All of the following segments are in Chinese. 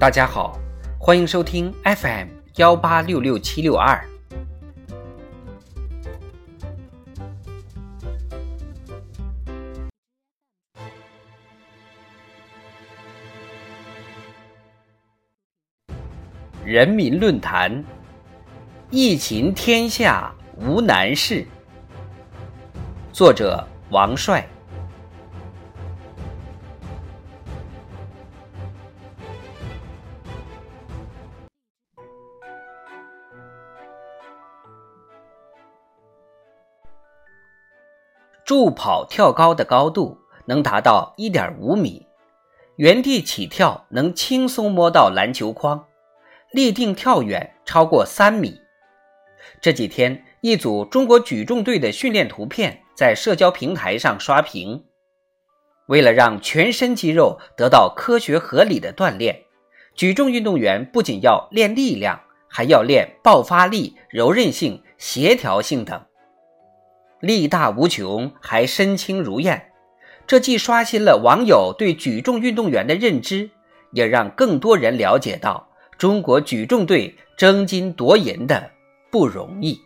大家好，欢迎收听 FM 幺八六六七六二。人民论坛：疫情天下无难事。作者：王帅。助跑跳高的高度能达到一点五米，原地起跳能轻松摸到篮球框，立定跳远超过三米。这几天，一组中国举重队的训练图片在社交平台上刷屏。为了让全身肌肉得到科学合理的锻炼，举重运动员不仅要练力量，还要练爆发力、柔韧性、协调性等。力大无穷，还身轻如燕，这既刷新了网友对举重运动员的认知，也让更多人了解到中国举重队争金夺银的不容易。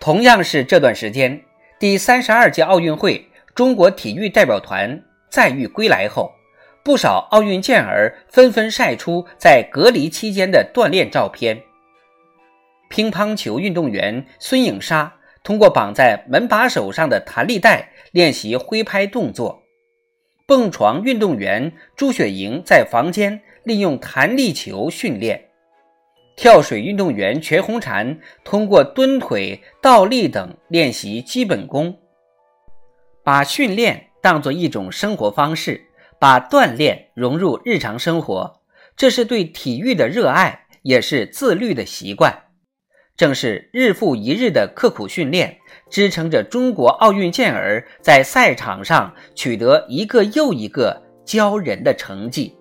同样是这段时间，第三十二届奥运会中国体育代表团载誉归来后，不少奥运健儿纷纷晒出在隔离期间的锻炼照片。乒乓球运动员孙颖莎通过绑在门把手上的弹力带练习挥拍动作，蹦床运动员朱雪莹在房间利用弹力球训练，跳水运动员全红婵通过蹲腿、倒立等练习基本功。把训练当作一种生活方式，把锻炼融入日常生活，这是对体育的热爱，也是自律的习惯。正是日复一日的刻苦训练，支撑着中国奥运健儿在赛场上取得一个又一个骄人的成绩。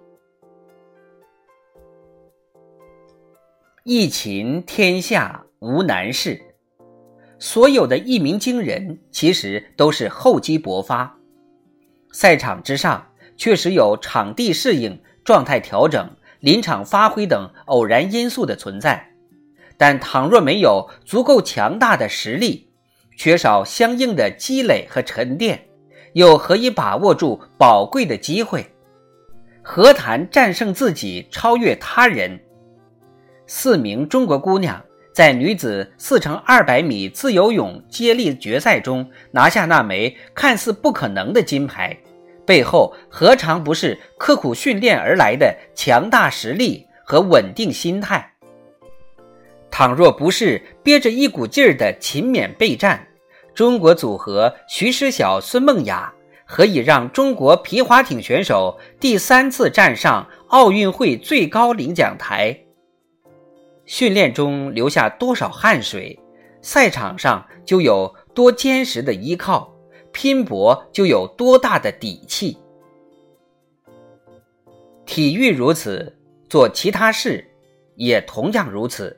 疫情天下无难事，所有的一鸣惊人，其实都是厚积薄发。赛场之上，确实有场地适应、状态调整、临场发挥等偶然因素的存在。但倘若没有足够强大的实力，缺少相应的积累和沉淀，又何以把握住宝贵的机会？何谈战胜自己、超越他人？四名中国姑娘在女子四乘二百米自由泳接力决赛中拿下那枚看似不可能的金牌，背后何尝不是刻苦训练而来的强大实力和稳定心态？倘若不是憋着一股劲儿的勤勉备战，中国组合徐诗晓、孙梦雅何以让中国皮划艇选手第三次站上奥运会最高领奖台？训练中流下多少汗水，赛场上就有多坚实的依靠，拼搏就有多大的底气。体育如此，做其他事也同样如此。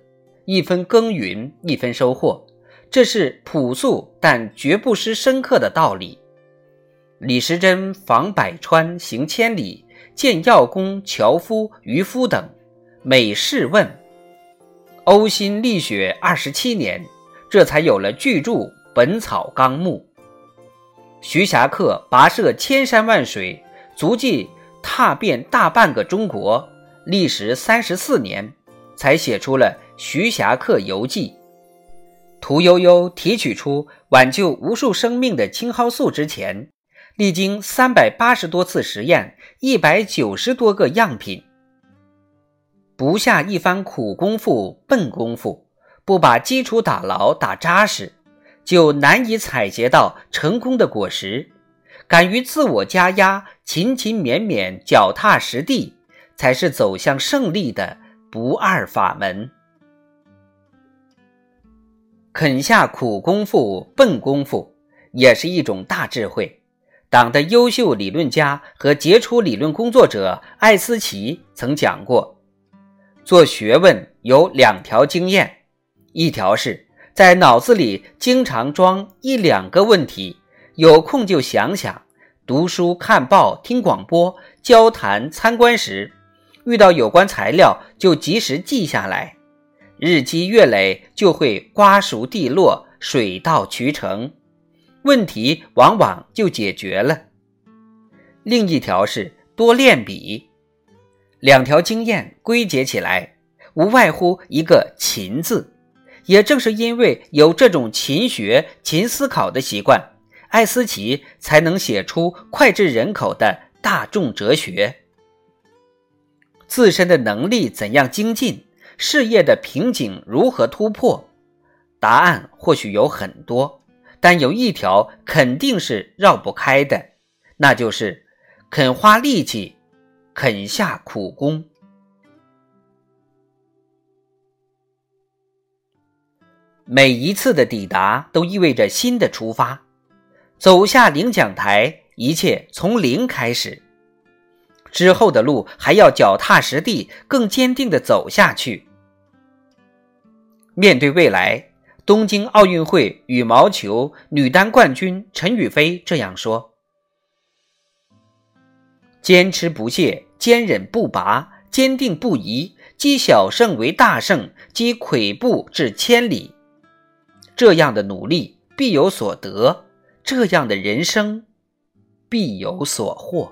一分耕耘一分收获，这是朴素但绝不失深刻的道理。李时珍访百川行千里，见药工、樵夫、渔夫等，每试问，呕心沥血二十七年，这才有了巨著《本草纲目》。徐霞客跋涉千山万水，足迹踏遍大半个中国，历时三十四年，才写出了。《徐霞客游记》，屠呦呦提取出挽救无数生命的青蒿素之前，历经三百八十多次实验，一百九十多个样品，不下一番苦功夫、笨功夫，不把基础打牢、打扎实，就难以采撷到成功的果实。敢于自我加压、勤勤勉勉、脚踏实地，才是走向胜利的不二法门。肯下苦功夫、笨功夫，也是一种大智慧。党的优秀理论家和杰出理论工作者艾思奇曾讲过：做学问有两条经验，一条是在脑子里经常装一两个问题，有空就想想，读书、看报、听广播、交谈、参观时，遇到有关材料就及时记下来，日积月累就会瓜熟蒂落、水到渠成，问题往往就解决了。另一条是多练笔，两条经验归结起来，无外乎一个“勤”字。也正是因为有这种勤学、勤思考的习惯，艾思奇才能写出脍炙人口的大众哲学。自身的能力怎样精进，事业的瓶颈如何突破？答案或许有很多，但有一条肯定是绕不开的，那就是肯花力气，肯下苦功。每一次的抵达都意味着新的出发，走下领奖台，一切从零开始。之后的路还要脚踏实地，更坚定地走下去。面对未来，东京奥运会羽毛球女单冠军陈雨菲这样说：“坚持不懈，坚忍不拔，坚定不移，积小胜为大胜，积跬步至千里。”这样的努力必有所得，这样的人生必有所获。